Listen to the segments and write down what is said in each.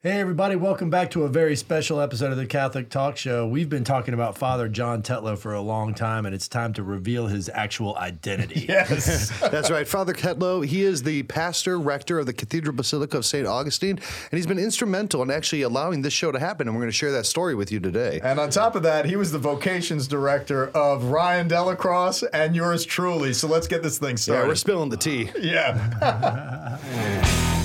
Hey, everybody, welcome back to a very special episode of the Catholic Talk Show. We've been talking about Father John Tetlow for a long time, and it's time to reveal his actual identity. Yes, that's right. Father Tetlow, he is the pastor rector of the Cathedral Basilica of St. Augustine, and he's been instrumental in actually allowing this show to happen. And we're going to share that story with you today. And on top of that, he was the vocations director of Ryan DellaCrosse and yours truly. So let's get this thing started. Yeah, we're spilling the tea. Yeah.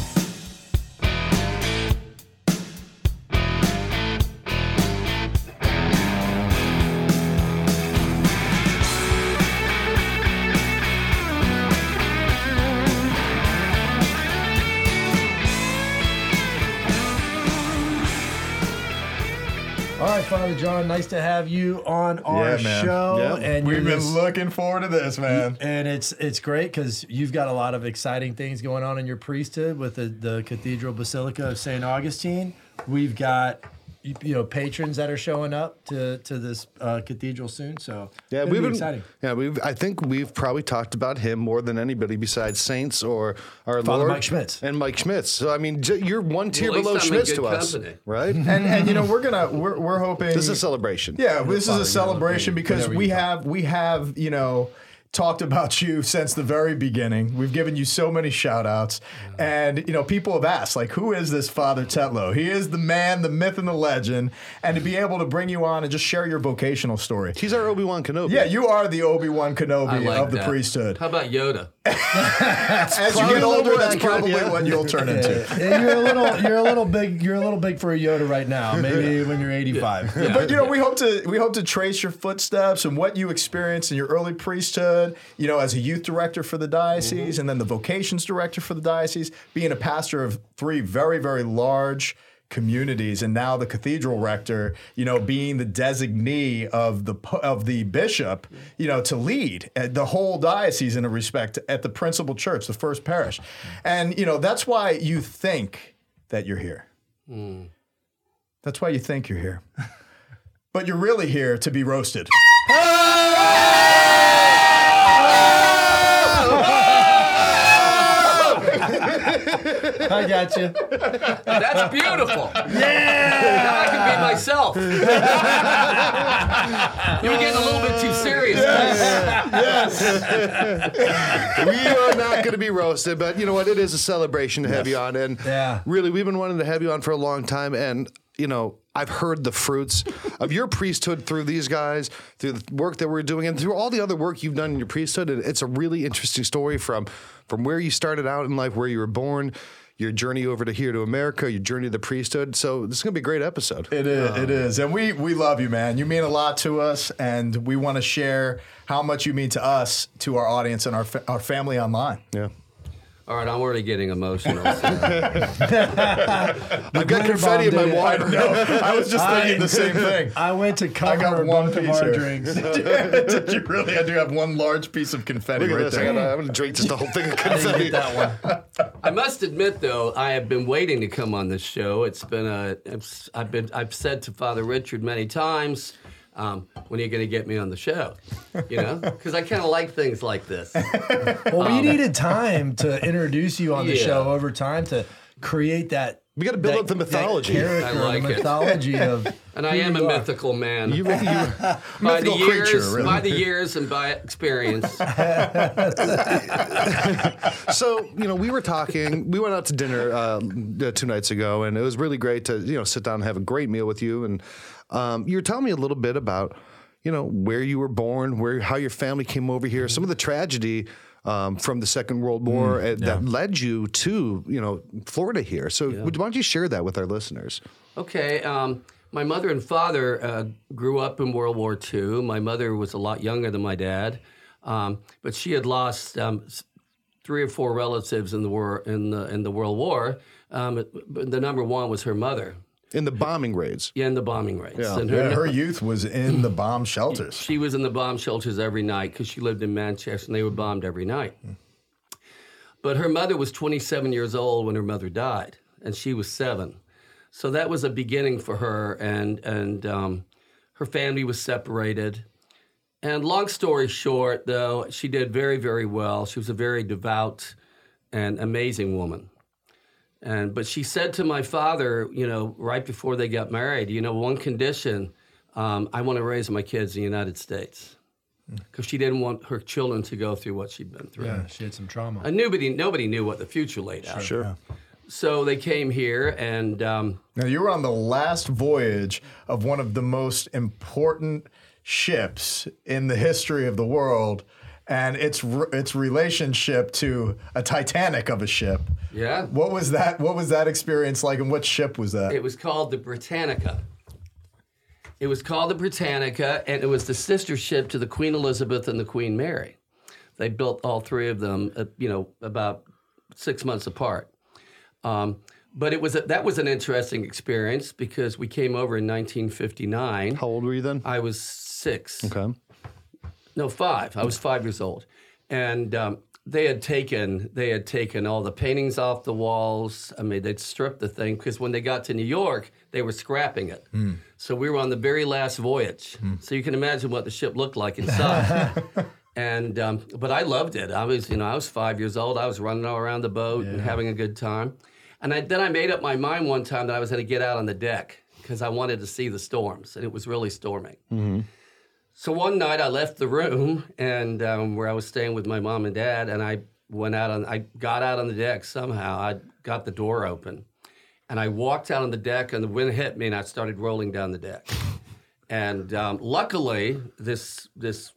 right, Father John, nice to have you on our Yeah, show. Yeah. And We've been this- looking forward to this, man. and it's it's great because you've got a lot of exciting things going on in your priesthood with the, the Cathedral Basilica of St. Augustine. We've got you you know patrons that are showing up to to this uh, cathedral soon. So Yeah, we've be been exciting. Yeah, we've. I think we've probably talked about him more than anybody besides saints or our Father Lord Mike Schmitz. and Mike Schmitz. So I mean, j- you're one tier Well, below least Schmitz good to us, company. right? And, and you know we're gonna we're, we're hoping this is a celebration. Yeah, this is a celebration because we have we have you know talked about you since the very beginning. We've given you so many shout outs. And you know, people have asked, like, who is this Father Tetlow? He is the man, the myth, and the legend. And to be able to bring you on and just share your vocational story. He's our Obi Wan Kenobi. Yeah, you are the Obi Wan Kenobi like of the that. priesthood. How about Yoda? As you get older, that's probably yeah. what you'll turn into. Yeah, you're a little you're a little big you're a little big for a Yoda right now. Maybe when you're 85. But you know, we hope to we hope to trace your footsteps and what you experienced in your early priesthood. You know, as a youth director for the diocese, mm-hmm. and then the vocations director for the diocese, being a pastor of three very very large communities, and now the cathedral rector. You know, being the designee of the of the bishop. Mm-hmm. You know, to lead uh, the whole diocese in a respect at the principal church, the first parish, mm-hmm. and you know that's why you think that you're here. Mm. That's why you think you're here. But you're really here to be roasted. I got you. That's beautiful. Yeah. I can be myself. you were getting a little bit too serious. Yes. We are not going to be roasted, but you know what? It is a celebration to have you on, and Yeah. really, we've been wanting to have you on for a long time, and you know, I've heard the fruits of your priesthood through these guys, through the work that we're doing, and through all the other work you've done in your priesthood. And it's a really interesting story from from where you started out in life, where you were born. Your journey over to here to America, your journey to the priesthood. So this is gonna be a great episode. It is. It is. And we we love you, man. You mean a lot to us, and we want to share how much you mean to us, to our audience, and our fa- our family online. Yeah, All right, I'm already getting emotional. so- I've got confetti in my water. No, I was just thinking the same thing. I went to cover got one both of our here. drinks. Did you really? I do have one large piece of confetti Look at right this. I there. I'm gonna drink just the whole thing of I didn't confetti. get that one. I must admit, though, I have been waiting to come on this show. It's been a. It's, I've been. I've said to Father Richard many times. Um, when are you going to get me on the show? You know, because I kind of like things like this. Well, we needed time to introduce you on the Yeah. show over time to create that. We gotta build that- up the mythology. I like the it. mythology of. And I am a are. mythical man. You, you, by the mythical years, creature, really. by the years, and by experience. so you know, we were talking. We went out to dinner uh, two nights ago, and it was really great to you know sit down and have a great meal with you. And um, you were telling me a little bit about you know where you were born, where how your family came over here, some of the tragedy. Um, from the Second World War uh, that led you to, you know, Florida here. So, would- why don't you share that with our listeners? Okay. Um, my mother and father uh, grew up in World War II. My mother was a lot younger than my dad, um, but she had lost um, three or four relatives in the war in the in the World War. Um, the number one was her mother. In the bombing raids. Yeah, in the bombing raids. Yeah. And Yeah, her youth was in the bomb shelters. She was in the bomb shelters every night because she lived in Manchester and they were bombed every night. But her mother was 27 years old when her mother died, and she was seven. So that was a beginning for her, and and um, her family was separated. And long story short, though, she did very, very well. She was a very devout and amazing woman. And but she said to my father, you know, right before they got married, you know, one condition, um, I want to raise my kids in the United States, because she didn't want her children to go through what she'd been through. Yeah, she had some trauma. And nobody, nobody knew what the future laid out. Sure. So they came here, and um, Now you were on the last voyage of one of the most important ships in the history of the world, and its its relationship to a Titanic of a ship. yeah, What was that? What was that experience like, and what ship was that? it was called the Britannica. It was called the Britannica, and it was the sister ship to the Queen Elizabeth and the Queen Mary. They built all three of them, uh, you know, about six months apart. Um, but it was a, that was an interesting experience because we came over in 1959. How old were you then? I was six. Okay. No, five. I was five years old, and um, they had taken they had taken all the paintings off the walls. I mean, they'd stripped the thing because when they got to New York, they were scrapping it. So we were on the very last voyage. So you can imagine what the ship looked like inside. and um, but I loved it. I was you know I was five years old. I was running all around the boat and having a good time. And I, then I made up my mind one time that I was going to get out on the deck because I wanted to see the storms, and it was really storming. So one night I left the room and um, where I was staying with my mom and dad, and I went out on. I got out on the deck somehow. I got the door open, and I walked out on the deck, and the wind hit me, and I started rolling down the deck. And um, luckily, this this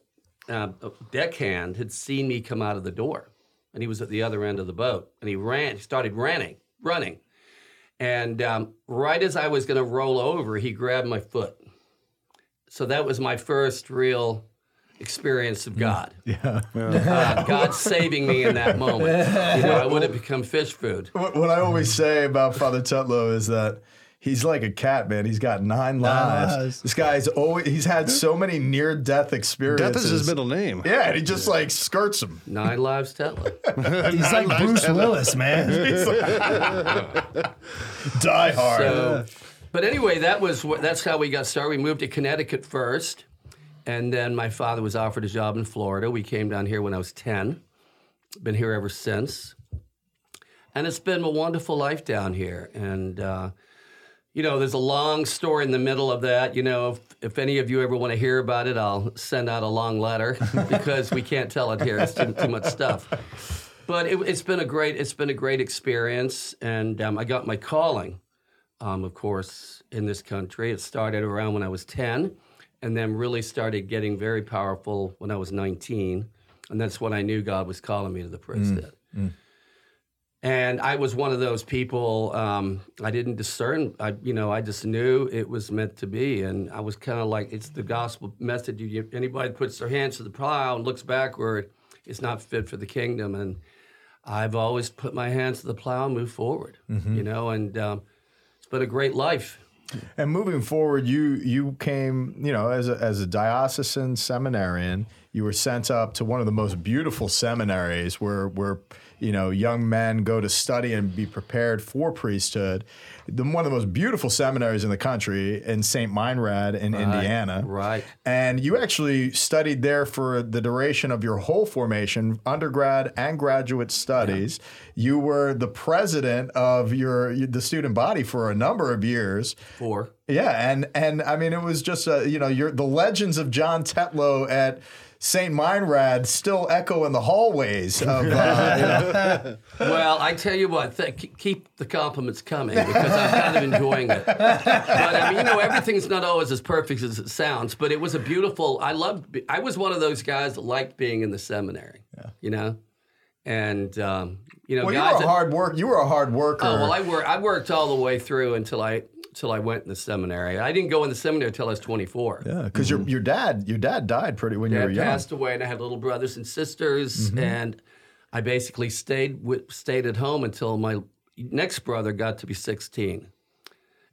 uh, deckhand had seen me come out of the door, and he was at the other end of the boat, and he ran. He started running, running, and um, right as I was going to roll over, he grabbed my foot so that was my first real experience of God. Yeah. Uh, God saving me in that moment. You know, I would have become fish food. What, what I always say about Father Tetlow is that he's like a cat, man. He's got nine lives. lives. This guy's always he's had so many near death experiences. Death is his middle name. Yeah, and he just like skirts them. Nine lives Tetlow. He's like Bruce Willis, man. Die hard. So, but anyway, that was what, that's how we got started. We moved to Connecticut first, and then my father was offered a job in Florida. We came down here when I was ten. Been here ever since, and it's been a wonderful life down here. And uh, you know, there's a long story in the middle of that. You know, if, if any of you ever want to hear about it, I'll send out a long letter because we can't tell it here. It's too, too much stuff. But it, it's been a great it's been a great experience, and um, I got my calling um, of course, in this country. It started around when I was 10 and then really started getting very powerful when I was 19. And that's when I knew God was calling me to the priesthood. And I was one of those people, um, I didn't discern, I, you know, I just knew it was meant to be. And I was kind of like, it's the gospel message. You, anybody puts their hands to the plow and looks backward, it's not fit for the kingdom. And I've always put my hands to the plow and move forward, you know, and um, it's been a great life. And moving forward, you you came, you know, as a, as a diocesan seminarian, you were sent up to one of the most beautiful seminaries where where you know young men go to study and be prepared for priesthood. The, one of the most beautiful seminaries in the country in St. Meinrad in Indiana. right. And you actually studied there for the duration of your whole formation, undergrad and graduate studies. You were the president of your the student body for a number of years. Four. Yeah, and and I mean it was just uh, you know your the legends of John Tetlow at St. Meinrad still echo in the hallways of uh, you know, Well, I tell you what, th- keep the compliments coming because I'm kind of enjoying it. But I mean, you know, everything's not always as perfect as it sounds. But it was a beautiful. I loved. be- I was one of those guys that liked being in the seminary. yeah. You know, and um, you know, well you were a hard work you were a hard worker. oh well, I worked. I worked all the way through until I until I went in the seminary. I didn't go in the seminary until I was 24. yeah, because your mm-hmm. your dad your dad died pretty when you were Dad young. passed away, and I had little brothers and sisters, mm-hmm. and I basically stayed with, stayed at home until my next brother got to be 16.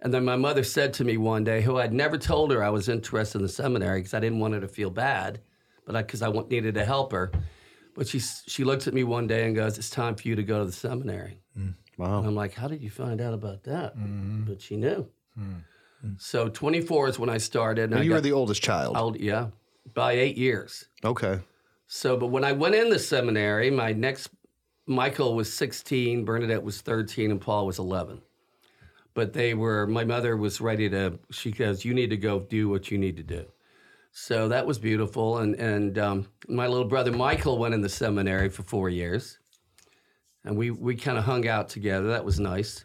And then my mother said to me one day, who I'd never told her I was interested in the seminary because I didn't want her to feel bad, but because I, 'cause I wa- needed to help her. But she she looked at me one day and goes, "It's time for you to go to the seminary." Mm. Wow. And I'm like, "How did you find out about that?" But she knew. So 24 is when I started. And I you got were the oldest child. old, yeah, by eight years. Okay. So, but when I went in the seminary, my next Michael was 16, Bernadette was 13, and Paul was 11. But they were, my mother was ready to, she goes, You need to go do what you need to do. So that was beautiful. And, and um, my little brother Michael went in the seminary for four years. And we, we kind of hung out together. That was nice.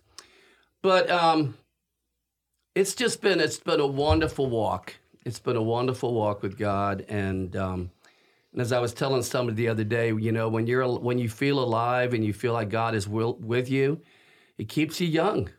But um, it's just been, it's been a wonderful walk. It's been a wonderful walk with God. And, um, and as I was telling somebody the other day, you know, when you're when you feel alive and you feel like God is will, with you, it keeps you young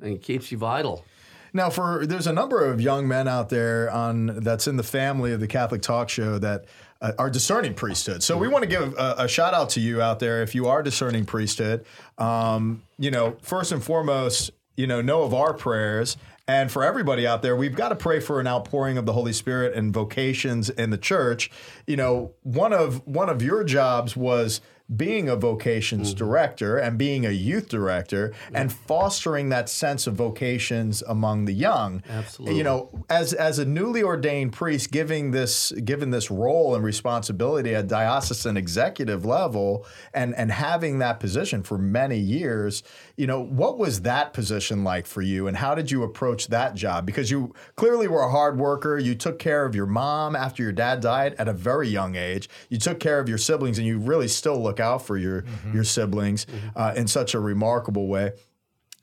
and it keeps you vital. Now, for there's a number of young men out there on that's in the family of the Catholic Talk Show that uh, are discerning priesthood. So we want to give a, a shout out to you out there if you are discerning priesthood. Um, you know, first and foremost, you know, know of our prayers. And for everybody out there, we've got to pray for an outpouring of the Holy Spirit and vocations in the church. You know, one of one of your jobs was being a vocations mm-hmm. director and being a youth director and fostering that sense of vocations among the young. Absolutely. You know, as as a newly ordained priest, giving this given this role and responsibility at diocesan executive level and and having that position for many years, you know, what was that position like for you and how did you approach that job? Because you clearly were a hard worker. You took care of your mom after your dad died at a very young age. You took care of your siblings and you really still look out for your your siblings uh, in such a remarkable way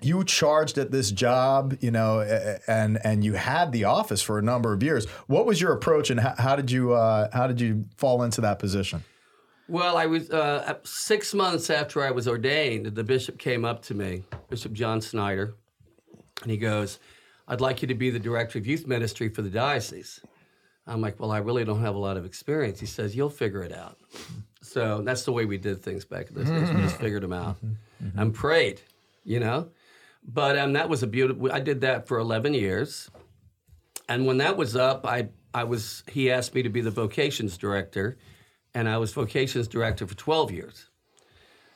you charged at this job, you know, and and you had the office for a number of years. What was your approach, and how, how did you uh, how did you fall into that position? Well, I was uh, six months after I was ordained. The bishop came up to me, Bishop John Snyder, and he goes, "I'd like you to be the director of youth ministry for the diocese." I'm like, "Well, I really don't have a lot of experience." He says, "You'll figure it out." So that's the way we did things back in those days. We just figured them out and prayed, you know. But um, that was a beautiful. I did that for 11 years, and when that was up, I I was he asked me to be the vocations director, and I was vocations director for 12 years,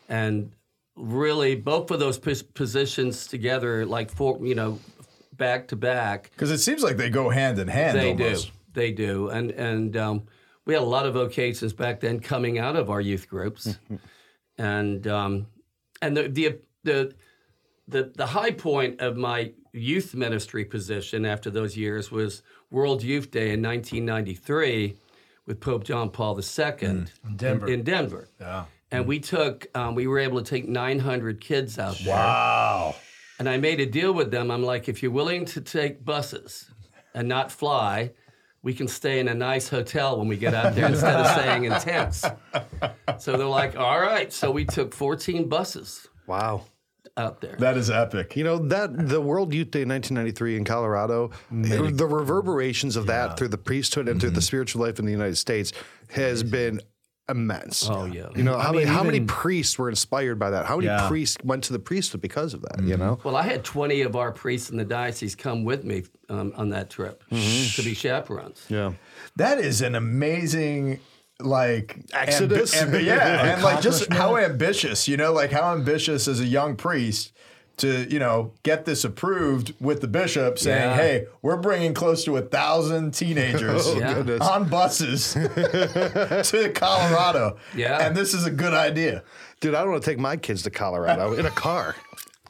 and really both of those pos- positions together, like for you know, back to back, Because it seems like they go hand in hand. they almost. do. They do. And and um, we had a lot of vocations back then coming out of our youth groups, and um, and the, the the the the high point of my youth ministry position after those years was World Youth Day in 1993 with Pope John Paul II in Denver. In, Denver. Yeah. And we took, um, we were able to take 900 kids out there. Wow. And I made a deal with them. I'm like, if you're willing to take buses and not fly, we can stay in a nice hotel when we get out there instead of staying in tents. So they're like, all right. So we took 14 buses Wow. Out there. That is epic. You know that the World Youth Day 1993 in Colorado, eh, the reverberations of that through the priesthood and through the mm-hmm. spiritual life in the United States has been immense. Oh, yeah. You know, how, mean, many, how many priests were inspired by that? How many Yeah. priests went to the priesthood because of that? You mm-hmm. know, Well, I had 20 of our priests in the diocese come with me um, on that trip mm-hmm. to be chaperones. yeah. That is an amazing like Exodus? ambi- yeah, and like just how ambitious, you know, like how ambitious as a young priest to you know get this approved with the bishop saying, Yeah. "Hey, we're bringing close to a thousand teenagers Oh, Yeah. on buses to Colorado." Yeah. and this is a good idea. Dude, I don't want to take my kids to Colorado in a car.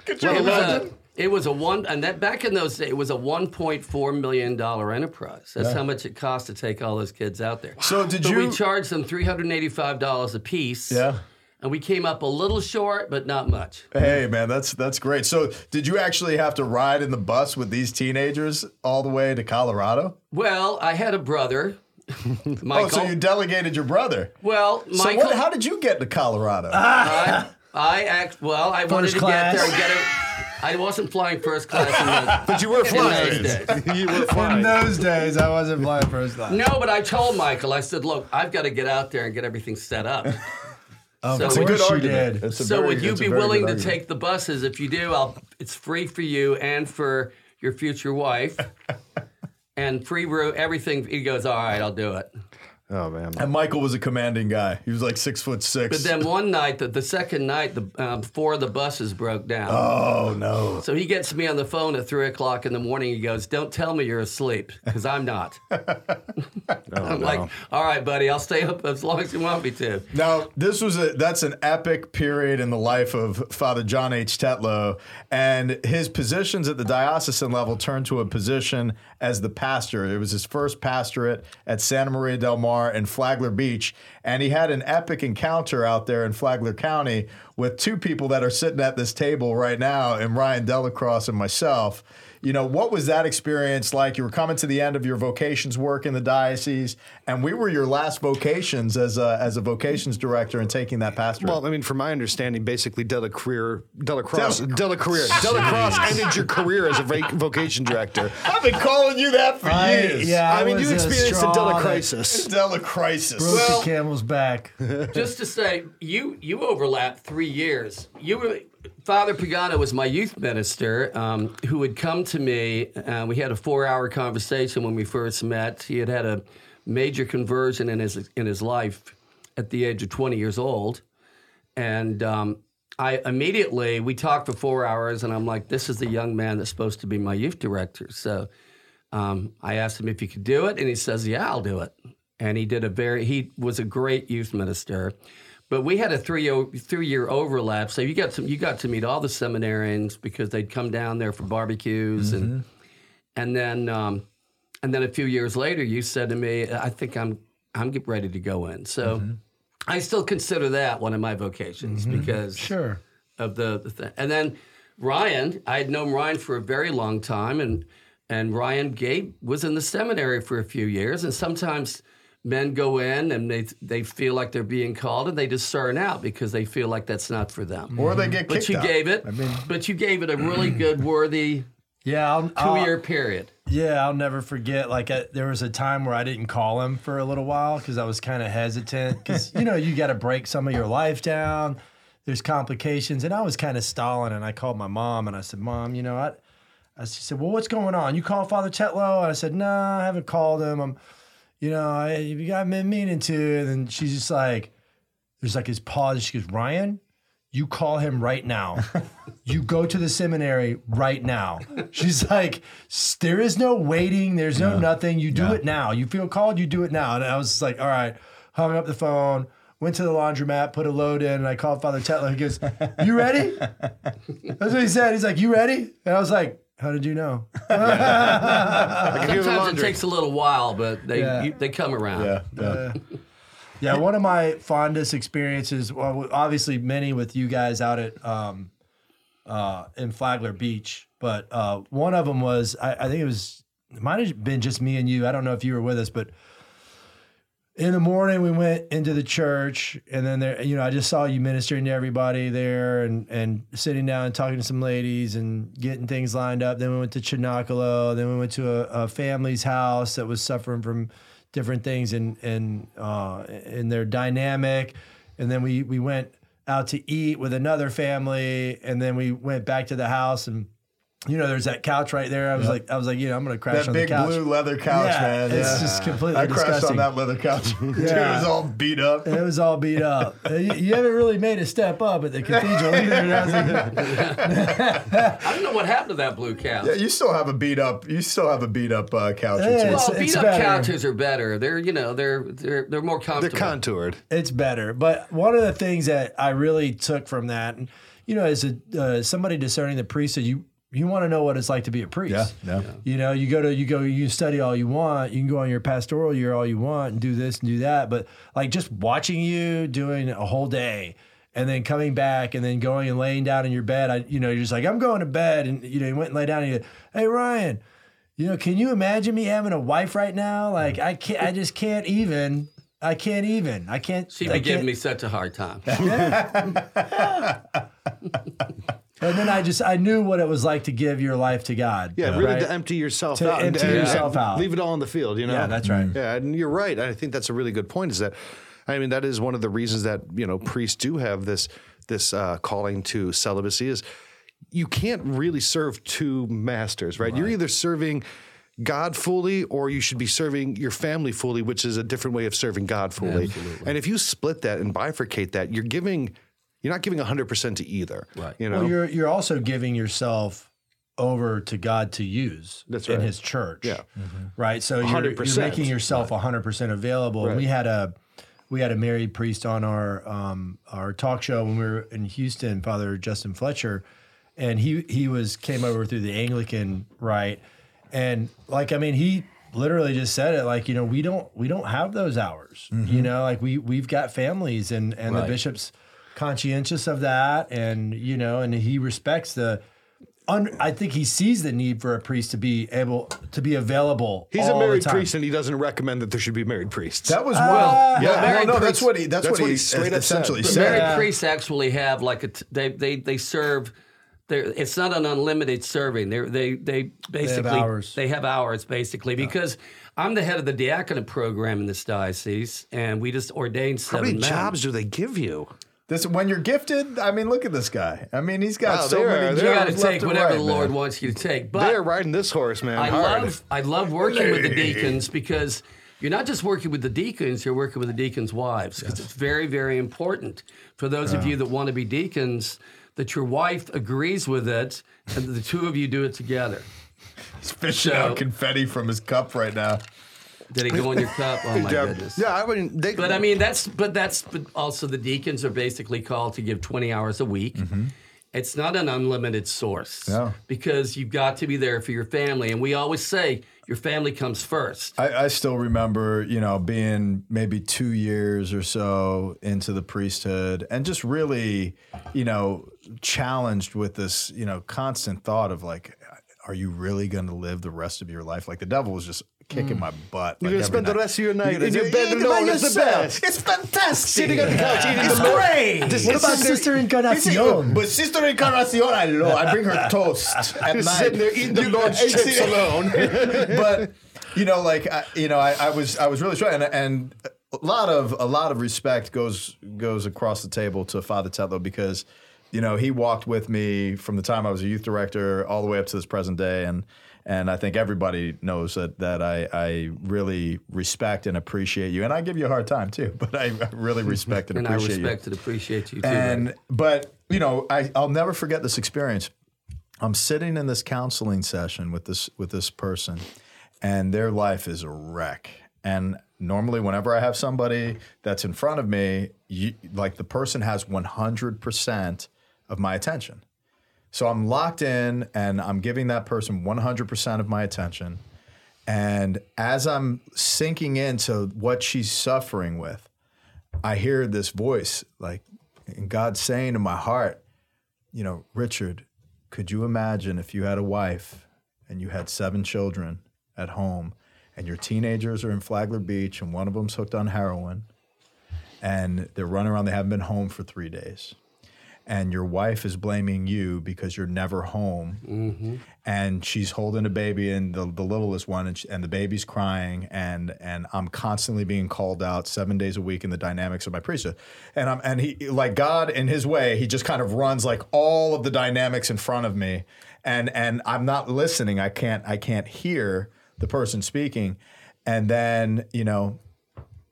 Could you It was, imagine? It was a one, and that back in those days, it was a 1.4 million dollar enterprise. That's how much it cost to take all those kids out there. So did But you? we charged them 385 dollars a piece. yeah. and we came up a little short, but not much. Hey man, that's that's great. So, did you actually have to ride in the bus with these teenagers all the way to Colorado? Well, I had a brother, Michael. Oh, so you delegated your brother. well, So what, how did you get to Colorado? I, I act well. I wanted to class. get there and get it. I wasn't flying first class in the, But you were in flying. those days. you were In flying. those days, I wasn't flying first class. No, but I told Michael. I said, "Look, I've got to get out there and get everything set up." Of So- It's a good you argument. did. It's a so very- would you it's a be very willing to argument. take the buses? If you do, I'll, it's free for you and for your future wife, and free room, everything. He goes, all right, I'll do it. Oh man. And Michael was a commanding guy. He was like six foot six. But then one night, the, the second night, the um, four of the buses broke down. oh no. So he gets me on the phone at three o'clock in the morning. He goes, "Don't tell me you're asleep, because I'm not." oh, I'm no. like, "All right, buddy, I'll stay up as long as you want me to." Now, this was a that's an epic period in the life of Father John H. Tetlow, and his positions at the diocesan level turned to a position as the pastor. It was his first pastorate at Santa Maria del Mar and Flagler Beach, and he had an epic encounter out there in Flagler County with two people that are sitting at this table right now, and Ryan DellaCrosse and myself. You know, what was that experience like? You were coming to the end of your vocations work in the diocese, and we were your last vocations as a, as a vocations director and taking that pastorate. Well, I mean, from my understanding, basically Dela career, Dela Cross, Dela career, Dela Cross ended your career as a vocation director. I've been calling you that for I- years. yeah, I mean, you experienced straw the Dela crisis. Della crisis. Broke Well- the camel's back. Just to say, you you overlapped three years. You were Father Pagano was my youth minister, um, who would come to me. Uh, we had a four-hour conversation when we first met. He had had a major conversion in his in his life at the age of 20 years old, and um, I immediately we talked for four hours, and I'm like, "This is the young man that's supposed to be my youth director." So um, I asked him if he could do it, and he says, "Yeah, I'll do it." And he did a very he was a great youth minister, but we had a three three year overlap. So you got to you got to meet all the seminarians because they'd come down there for barbecues and mm-hmm. and then um, and then a few years later, you said to me, "I think I'm I'm get ready to go in." So mm-hmm. I still consider that one of my vocations mm-hmm. because Sure. of the, the thing. And then Ryan, I had known Ryan for a very long time, and and Ryan Gabe was in the seminary for a few years, and sometimes men go in and they they feel like they're being called and they discern out because they feel like that's not for them. or they get kicked. but you out. gave it, I mean, but you gave it a really good, worthy Yeah, I'll, two year period. Yeah, I'll never forget. Like, I, there was a time where I didn't call him for a little while because I was kind of hesitant. Because you know, you got to break some of your life down. There's complications, and I was kind of stalling. And I called my mom, and I said, "Mom, you know, I." I she said, "Well, what's going on? You call Father Tetlow?" And I said, "No, I haven't called him. I'm, you know, I you got been meaning to." And then she's just like, "There's like this pause." She goes, "Ryan, you call him right now. you go to the seminary right now. She's like, there is no waiting. There's no nothing. You do it now. You feel called, you do it now. And I was like, all right, hung up the phone, went to the laundromat, put a load in, and I called Father Tetlow. He goes, you ready? That's what he said. He's like, you ready? And I was like, how did you know? I can hear the Sometimes it takes a little while, but they Yeah. you, they come around. Yeah, yeah. Yeah, one of my fondest experiences, well, obviously many with you guys out at um, uh, in Flagler Beach, but uh, one of them was I, I think it was it might have been just me and you. I don't know if you were with us, but in the morning we went into the church, and then there, you know, I just saw you ministering to everybody there, and and sitting down and talking to some ladies and getting things lined up. Then we went to Chinakalo. Then we went to a, a family's house that was suffering from different things in in uh, in their dynamic, and then we we went out to eat with another family, and then we went back to the house and. You know, there's that couch right there. I was like, I was like, you know, I'm gonna crash That on big the couch. blue leather couch, Yeah, man. it's yeah. just completely I crashed disgusting. on that leather couch. Dude, it was all beat up. It was all beat up. You, you haven't really made a step up at the cathedral either. I don't know what happened to that blue couch. Yeah, you still have a beat up. You still have a beat up uh, couch. or Yeah, two. it's- Well, beat up better. couches are better. They're you know they're they're they're more comfortable. They're contoured. It's better. But one of the things that I really took from that, and you know, as a uh, somebody discerning the priesthood, you you want to know what it's like to be a priest. Yeah, yeah. You know, you go to you go you study all you want. You can go on your pastoral year all you want and do this and do that. But like just watching you doing a whole day. And then coming back, and then going and laying down in your bed. I, you know, you're just like, I'm going to bed, and you know, you went and lay down, and you, hey Ryan, you know, can you imagine me having a wife right now? Like, I can't, I just can't even. I can't even. I can't. She'd I be giving me such a hard time. And then I just I knew what it was like to give your life to God. Yeah, really right? to empty yourself To out. empty and- yourself and out. Leave it all on the field, you know? Yeah, that's right. Yeah, and you're right. I think that's a really good point is that, I mean, that is one of the reasons that, you know, priests do have this, this uh, calling to celibacy is you can't really serve two masters, right? You're either serving God fully or you should be serving your family fully, which is a different way of serving God fully. And if you split that and bifurcate that, you're giving you're not giving 100% to either. Right. You know. Well, you're you're also giving yourself over to God to use That's in. His church. Yeah. Right. So you're, you're making yourself 100 percent available. Right. We had a we had a married priest on our um, our talk show when we were in Houston, Father Justin Fletcher, and he he was came over through the Anglican right. and like I mean he literally just said it like you know we don't we don't have those hours you know like we we've got families and and the bishop's conscientious of that and you know and he respects the un, I think he sees the need for a priest to be able to be available. He's all a the married time. priest and he doesn't recommend that there should be married priests. That was Ah. well, yeah, married no, no, that's what he that's, that's what what he he straight up essentially said. said. Married Yeah. priests actually have like a t- they they they serve. they're- It's not an unlimited serving. They're, they they basically hours. they have hours basically because I'm the head of the diaconate program in this diocese, and we just ordained How seven many men. jobs do they give you? This when you're gifted, I mean, look at this guy. I mean, he's got Wow, so many are- jobs they You got to take whatever right, the Lord man. wants you to take. But They're riding this horse, man. I hard. love I love working with the deacons because you're not just working with the deacons, you're working with the deacons' wives because it's very very important for those of you that want to be deacons that your wife agrees with it and the two of you do it together. He's fishing So- out confetti from his cup right now. Did it go in your cup? Oh my yeah, goodness. yeah, I mean, they, But I mean that's but that's but also the deacons are basically called to give 20 hours a week. Mm-hmm. It's not an unlimited source No. because you've got to be there for your family and we always say your family comes first. I, I still remember, you know, being maybe two years or so into the priesthood and just really, you know, challenged with this, you know, constant thought of like, are you really going to live the rest of your life? Like the devil was just kicking mm. my butt. You're like, gonna spend every the rest of your night in your bed alone is the best. It's fantastic. Sitting on the couch eating It's the great. What about Sister Encarnacion? But Sister Encarnacion, I love. I bring her toast at night. sitting there eating the Lord's chips alone. but you know, like I, you know, I, I was I was really struck, and, and a lot of a lot of respect goes goes across the table to Father Tetlow because you know he walked with me from the time I was a youth director all the way up to this present day, and and I think everybody knows that that I, I really respect and appreciate you, and I give you a hard time too, but I really respect and And appreciate you. And I respect and appreciate you too. And Rick. but you know, I I'll never forget this experience. I'm sitting in this counseling session with this with this person, and their life is a wreck. And normally, whenever I have somebody that's in front of me, you, like the person has 100 percent of my attention. So I'm locked in, and I'm giving that person 100 percent of my attention. And as I'm sinking into what she's suffering with, I hear this voice, like, God saying to my heart, you know, Richard, could you imagine if you had a wife and you had seven children at home and your teenagers are in Flagler Beach and one of them's hooked on heroin and they're running around, they haven't been home for three days. And your wife is blaming you because you're never home, mm-hmm. and she's holding a baby and the, the littlest one, and, she, and the baby's crying, and and I'm constantly being called out seven days a week in the dynamics of my priesthood, and I'm and he like God in His way, He just kind of runs like all of the dynamics in front of me, and and I'm not listening. I can't I can't hear the person speaking, and then you know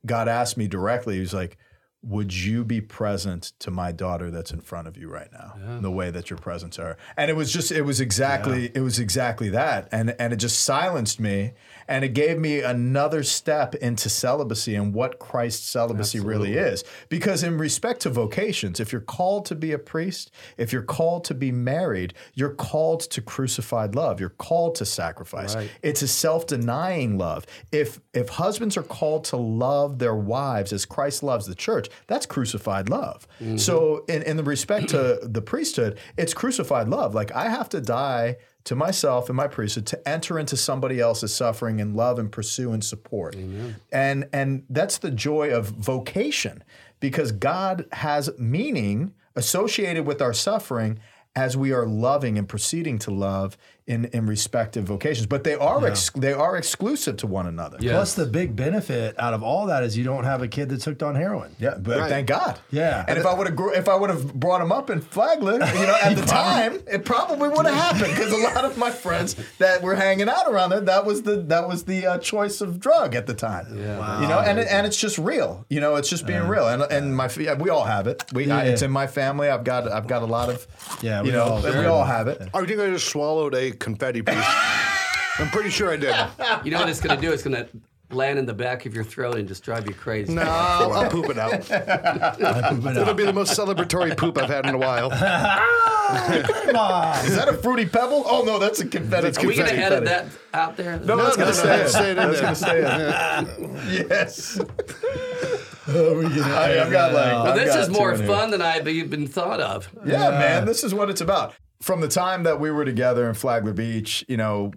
God asked me directly, He was like, Would you be present to my daughter that's in front of you right now? The way that your presence are. And it was just, it was exactly, it was exactly that. And and it just silenced me. And it gave me another step into celibacy and what Christ's celibacy really is. Because in respect to vocations, if you're called to be a priest, if you're called to be married, you're called to crucified love. You're called to sacrifice. It's a self-denying love. If if husbands are called to love their wives as Christ loves the church, that's crucified love. Mm-hmm. So in, in the respect to the priesthood, it's crucified love. Like I have to die to myself and my priesthood to enter into somebody else's suffering and love and pursue and support. And and that's the joy of vocation because God has meaning associated with our suffering as we are loving and proceeding to love in in respective vocations, but they are ex- they are exclusive to one another. Yeah. Plus, the big benefit out of all that is you don't have a kid that's hooked on heroin. Yeah, but Right. thank God. Yeah. And if I would have if I would have brought him up in Flagler, you know, at the time, it probably would have happened because a lot of my friends that were hanging out around there, that was the that was the uh, choice of drug at the time. Yeah. You know, and it, and it's just real. You know, it's just being real. And and my fa- we all have it. We I, it's in my family. I've got I've got a lot of Yeah, You we know, all- we all have it. I think I just swallowed a confetti piece. I'm pretty sure I did. You know what it's going to do? It's going to land in the back of your throat and just drive you crazy. No, I'll, I'll poop it out. It'll be the most celebratory poop I've had in a while. Come on. Is that a fruity pebble? Oh no, that's a confetti. Are we going to confetti. edit that out there? No, that's no, gonna no, stay. no, in. stay in That's there. gonna stay. in. yes. Oh, we can I, have got like. Well, I've this got is more two here. fun than I've even thought of. Yeah, man, this is what it's about. From the time that we were together in Flagler Beach, you know,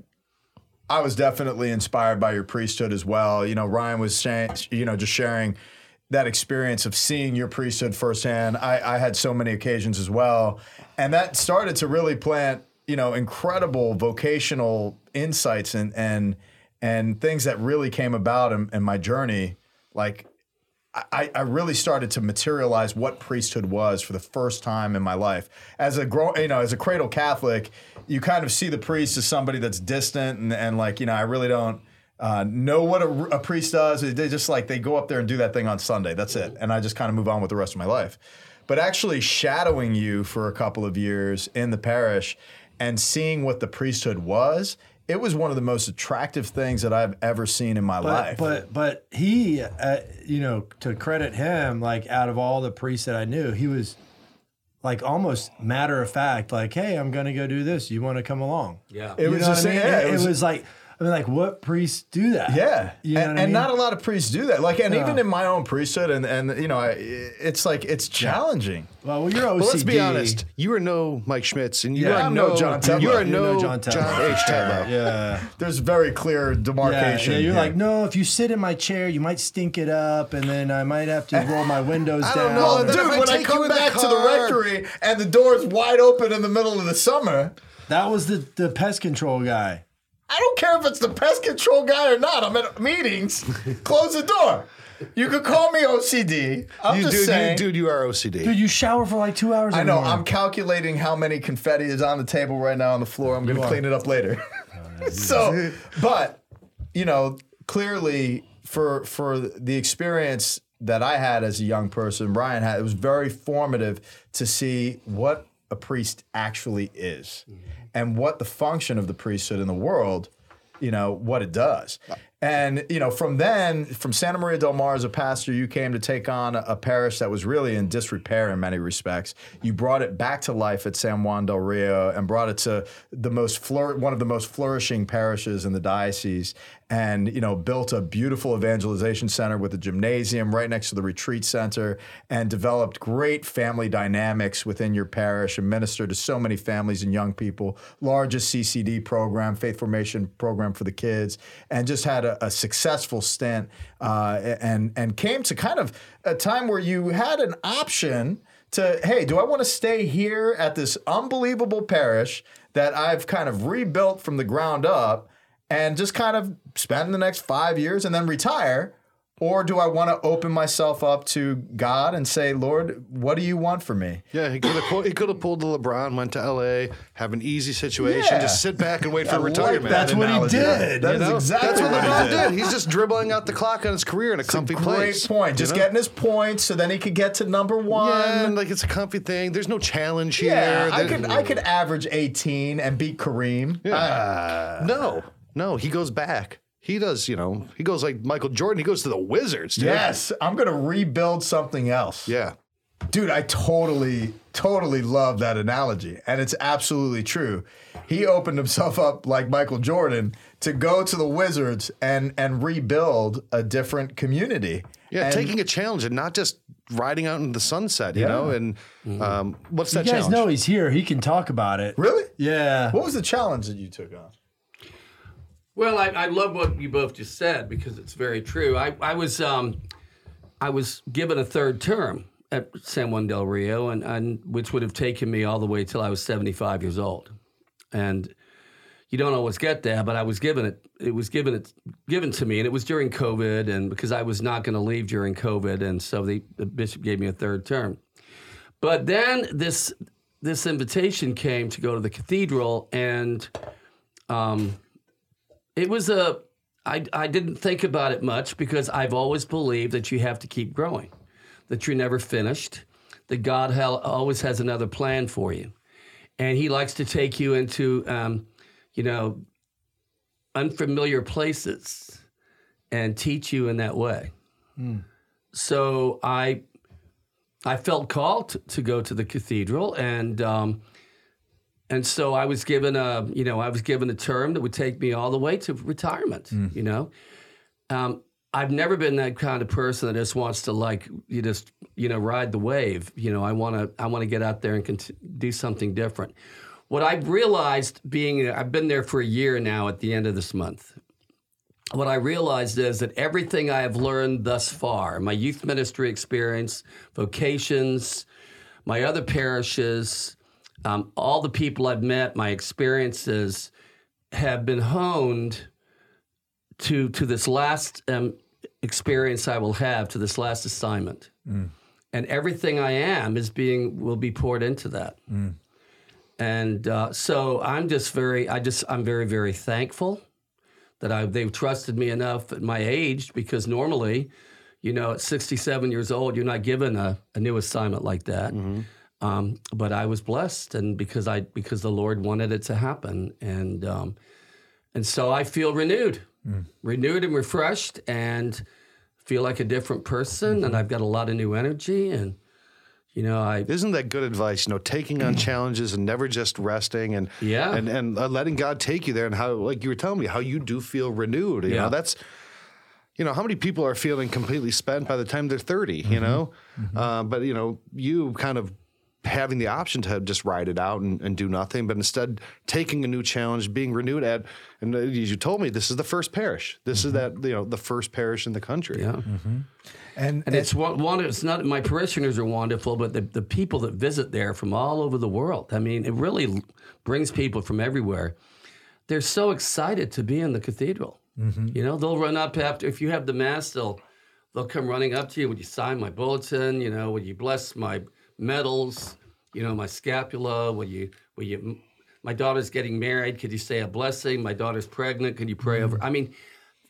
I was definitely inspired by your priesthood as well. You know, Ryan was saying, you know, just sharing that experience of seeing your priesthood firsthand. I, I had so many occasions as well. And that started to really plant, you know, incredible vocational insights and and and things that really came about in, in my journey. Like I, I really started to materialize what priesthood was for the first time in my life. As a grow, you know, as a cradle Catholic, you kind of see the priest as somebody that's distant and, and like, you know, I really don't uh, know what a, a priest does. They just like they go up there and do that thing on Sunday. That's it, and I just kind of move on with the rest of my life. But actually shadowing you for a couple of years in the parish and seeing what the priesthood was, it was one of the most attractive things that I've ever seen in my But, life. but but he, uh, you know, to credit him, like out of all the priests that I knew, he was like almost matter of fact, like, hey, I'm gonna go do this. You want to come along? Yeah. It You was know just what I mean? yeah, it, it was, was- like, I mean, like, what priests do that? Yeah, you know and, what I and mean? not a lot of priests do that. Like, and No. even in my own priesthood, and and you know, I, it's like it's challenging. Well, well, you're OCD. Well, let's be honest. You are no Mike Schmitz, and you Yeah, are I'm no, no John Tetlow. You are no, no John, John H. Tetlow. Yeah. There's very clear demarcation. yeah, you're here. like, no, if you sit in my chair, you might stink it up, and then I might have to roll my windows I down. don't know, and dude. if I When I come you in the back to the rectory and the door's wide open in the middle of the summer, That was the, the pest control guy. I don't care if it's the pest control guy or not. I'm at meetings. Close the door. You could call me OCD. I'm You, just dude, you, saying. dude, you are OCD. Dude, you shower for like two hours. I know. morning. I'm calculating how many confetti is on the table right now on the floor. I'm going to clean it up later. so, but you know, clearly for for the experience that I had as a young person, Brian had, it was very formative to see what a priest actually is. Mm-hmm. And what the function of the priesthood in the world, you know, what it does. And you know, from then, from Santa Maria del Mar as a pastor, you came to take on a, parish that was really in disrepair in many respects. You brought it back to life at San Juan del Rio and brought it to the most flour- one of the most flourishing parishes in the diocese, and you know, built a beautiful evangelization center with a gymnasium right next to the retreat center, and developed great family dynamics within your parish and ministered to so many families and young people. Largest CCD program, faith formation program for the kids, and just had a, a successful stint uh, and and came to kind of a time where you had an option to hey, do I want to stay here at this unbelievable parish that I've kind of rebuilt from the ground up and just kind of spend the next five years and then retire? Or do I want to open myself up to God and say, Lord, what do you want for me? Yeah, he could have pulled, he could have pulled the LeBron, went to L.A., have an easy situation, Yeah. just sit back and wait for I like retirement. that That's what he did, That You is know? exactly That's what what he LeBron did. did. He's just dribbling out the clock on his career in a comfy Great place. point. you Just know? getting his points so then he could get to number one. Yeah, and like it's a comfy thing. There's no challenge here. Yeah, I could I could average 18 and beat Kareem. Ah. No, no, he goes back. He does, you know, he goes like Michael Jordan. He goes to the Wizards. Dude. yes, I'm gonna rebuild something else. Yeah. Dude, I totally, totally love that analogy. And it's absolutely true. He opened himself up like Michael Jordan to go to the Wizards and and rebuild a different community. Yeah, And- taking a challenge and not just riding out into the sunset, you Yeah. know? And um, what's that challenge? You guys challenge? know he's here. He can talk about it. Really? Yeah. What was the challenge that you took on? Well, I, I love what you both just said because it's very true. I, I was um, I was given a third term at San Juan del Rio, and, and which would have taken me all the way till I was seventy five years old, and you don't always get that, but I was given it. It was given it given to me, and it was during COVID, and because I was not going to leave during COVID, and so the, the bishop gave me a third term. But then this this invitation came to go to the cathedral, and um, it was a. I, I didn't think about it much because I've always believed that you have to keep growing, that you're never finished, that God always has another plan for you, and He likes to take you into, um, you know, unfamiliar places and teach you in that way. So I I felt called to, to go to the cathedral, and um, and so I was given a you know I was given a term that would take me all the way to retirement. You know, um, I've never been that kind of person that just wants to like you just you know ride the wave. You know, I want to I want to get out there and cont- do something different. What I've realized being I've been there for a year now at the end of this month what I realized is that everything I have learned thus far, my youth ministry experience, vocations, my other parishes, um, all the people I've met, my experiences have been honed to to this last um, experience I will have, to this last assignment, and everything I am is being will be poured into that. And uh, so I'm just very, I just I'm very very thankful that I, they've trusted me enough at my age because normally, you know, at 67 years old, you're not given a, a new assignment like that. Um, but I was blessed, and because I because the Lord wanted it to happen, and um, and so I feel renewed, renewed and refreshed, and feel like a different person, and I've got a lot of new energy, and you know, I Isn't that good advice? You know, taking on challenges and never just resting, and Yeah. and and uh, letting God take you there, and how, like you were telling me, how you do feel renewed. You Yeah. know, that's, you know, how many people are feeling completely spent by the time they're 30 You know, uh, but you know, you kind of having the option to just ride it out and, and do nothing, but instead taking a new challenge, being renewed at, and uh, as you told me, this is the first parish. This is mm-hmm. that you know the first parish in the country. yeah. Mm-hmm. And, And it's one, one, it's not my parishioners are wonderful, but the, the people that visit there from all over the world. I mean, it really brings people from everywhere. They're so excited to be in the cathedral. Mm-hmm. You know, they'll run up after if you have the mass, they'll they'll come running up to you. Would you sign my bulletin? You know, would you bless my medals? You know, my scapula. Will you? will you? My daughter's getting married. Could you say a blessing? My daughter's pregnant. Could you pray over? Mm. I mean,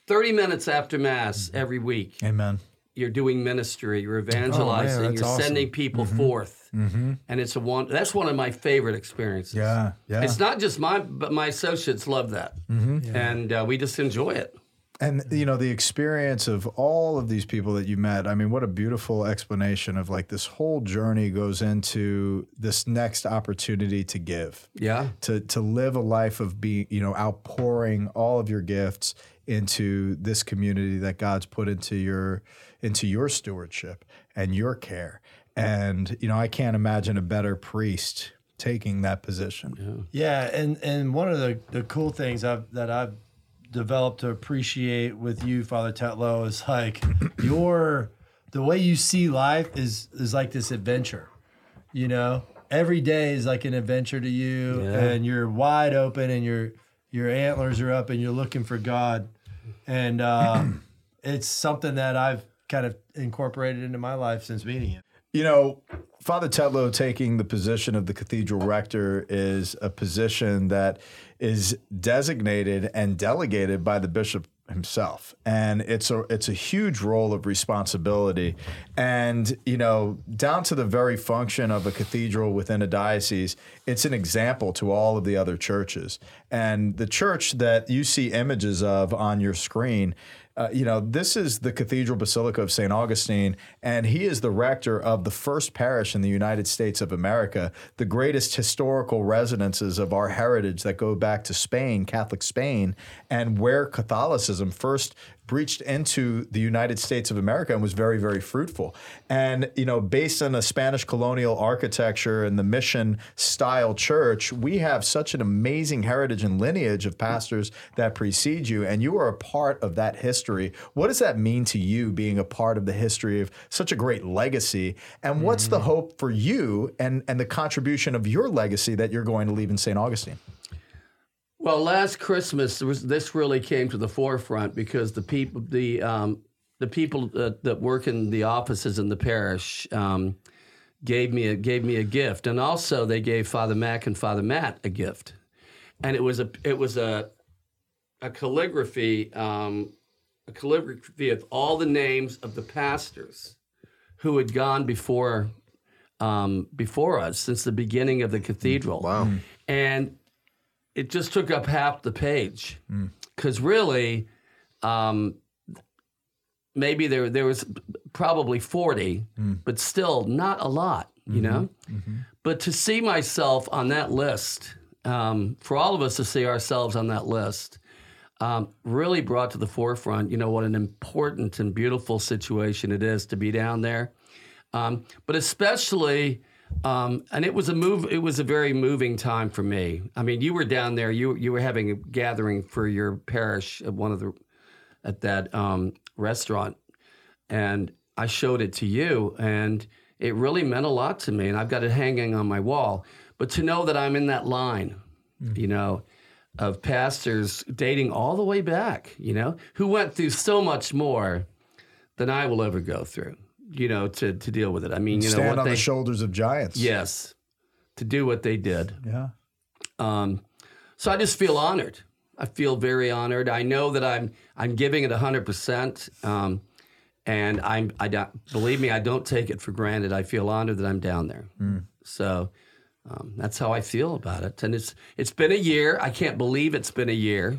thirty minutes after mass every week amen. you're doing ministry, you're oh, evangelizing, that's you're awesome. sending people mm-hmm. forth, mm-hmm. and it's a one. That's one of my favorite experiences. Yeah, yeah. It's not just my, but my associates love that, mm-hmm. and uh, we just enjoy it. And you know the experience of all of these people that you met. I mean, what a beautiful explanation of like this whole journey goes into this next opportunity to give. Yeah, to to live a life of being, you know, outpouring all of your gifts into this community that God's put into your into your stewardship and your care. And you know, I can't imagine a better priest taking that position. Yeah, and and one of the, the cool things I've that I've developed to appreciate with you, Father Tetlow, is like your the way you see life is is like this adventure. You know, every day is like an adventure to you, Yeah. and you're wide open, and your your antlers are up, and you're looking for God, and uh, it's something that I've kind of incorporated into my life since meeting you. You know, Father Tetlow taking the position of the cathedral rector is a position that is designated and delegated by the bishop himself. And it's a it's a huge role of responsibility. And you know down to the very function of a cathedral within a diocese it's an example to all of the other churches. And the church that you see images of on your screen uh, you know, this is the Cathedral Basilica of St. Augustine, and he is the rector of the first parish in the United States of America, the greatest historical residences of our heritage that go back to Spain, Catholic Spain, and where Catholicism first breached into the United States of America and was very, very fruitful. And, you know, based on the Spanish colonial architecture and the mission style church, we have such an amazing heritage and lineage of pastors that precede you, and you are a part of that history. What does that mean to you being a part of the history of such a great legacy? And what's the mm. hope for you and, and the contribution of your legacy that you're going to leave in St. Augustine? Well, last Christmas, was, this really came to the forefront because the people, the um, the people that, that work in the offices in the parish um, gave me a gave me a gift, and also they gave Father Mac and Father Matt a gift, and it was a it was a a calligraphy um, a calligraphy of all the names of the pastors who had gone before um, before us since the beginning of the cathedral. Wow. And it just took up half the page. Because really, um, maybe there there was probably forty, but still not a lot, you know. But to see myself on that list, um, for all of us to see ourselves on that list, um, really brought to the forefront, you know, what an important and beautiful situation it is to be down there. Um, but especially, um, and it was a move. It was a very moving time for me. I mean, you were down there. You you were having a gathering for your parish at one of the at that um, restaurant, and I showed it to you, and it really meant a lot to me. And I've got it hanging on my wall. But to know that I'm in that line, you know, of pastors dating all the way back, you know, who went through so much more than I will ever go through, you know, to, to deal with it. I mean, you know, Stand on they, the shoulders of giants. yes, to do what they did. Yeah. Um, so I just feel honored. I feel very honored. I know that I'm I'm giving it hundred percent, um, and I'm I don't believe me. I don't take it for granted. I feel honored that I'm down there. So um, that's how I feel about it. And it's it's been a year. I can't believe it's been a year,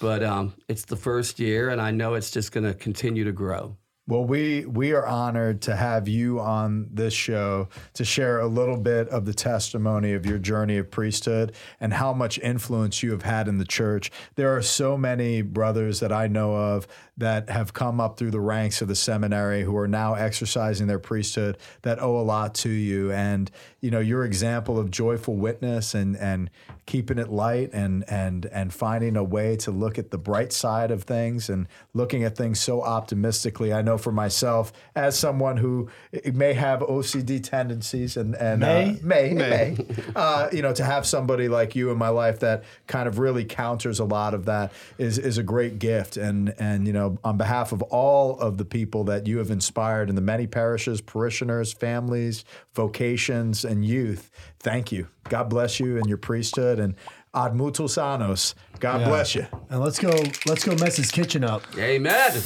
but um, it's the first year, and I know it's just going to continue to grow. Well, we we are honored to have you on this show to share a little bit of the testimony of your journey of priesthood and how much influence you have had in the church. There are so many brothers that I know of that have come up through the ranks of the seminary who are now exercising their priesthood that owe a lot to you and you know your example of joyful witness and and keeping it light and and and finding a way to look at the bright side of things and looking at things so optimistically. I know for myself as someone who may have OCD tendencies and and May? uh, may may, uh, you know to have somebody like you in my life that kind of really counters a lot of that is is a great gift and and you know on behalf of all of the people that you have inspired in the many parishes, parishioners, families, vocations, and youth, thank you. God bless you and your priesthood and ad multos annos. God Yeah. bless you. And let's go. Let's go mess his kitchen up. Amen.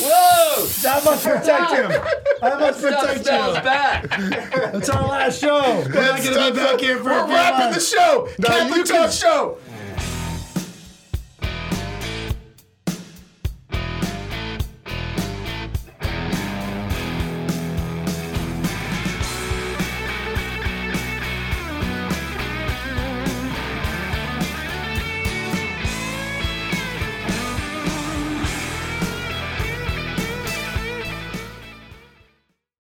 Whoa! I must protect him. I must Stuff protect him. you. back. It's our last show. We're not gonna be back here for a We're few wrapping the show. No, Catholic you Talk Show.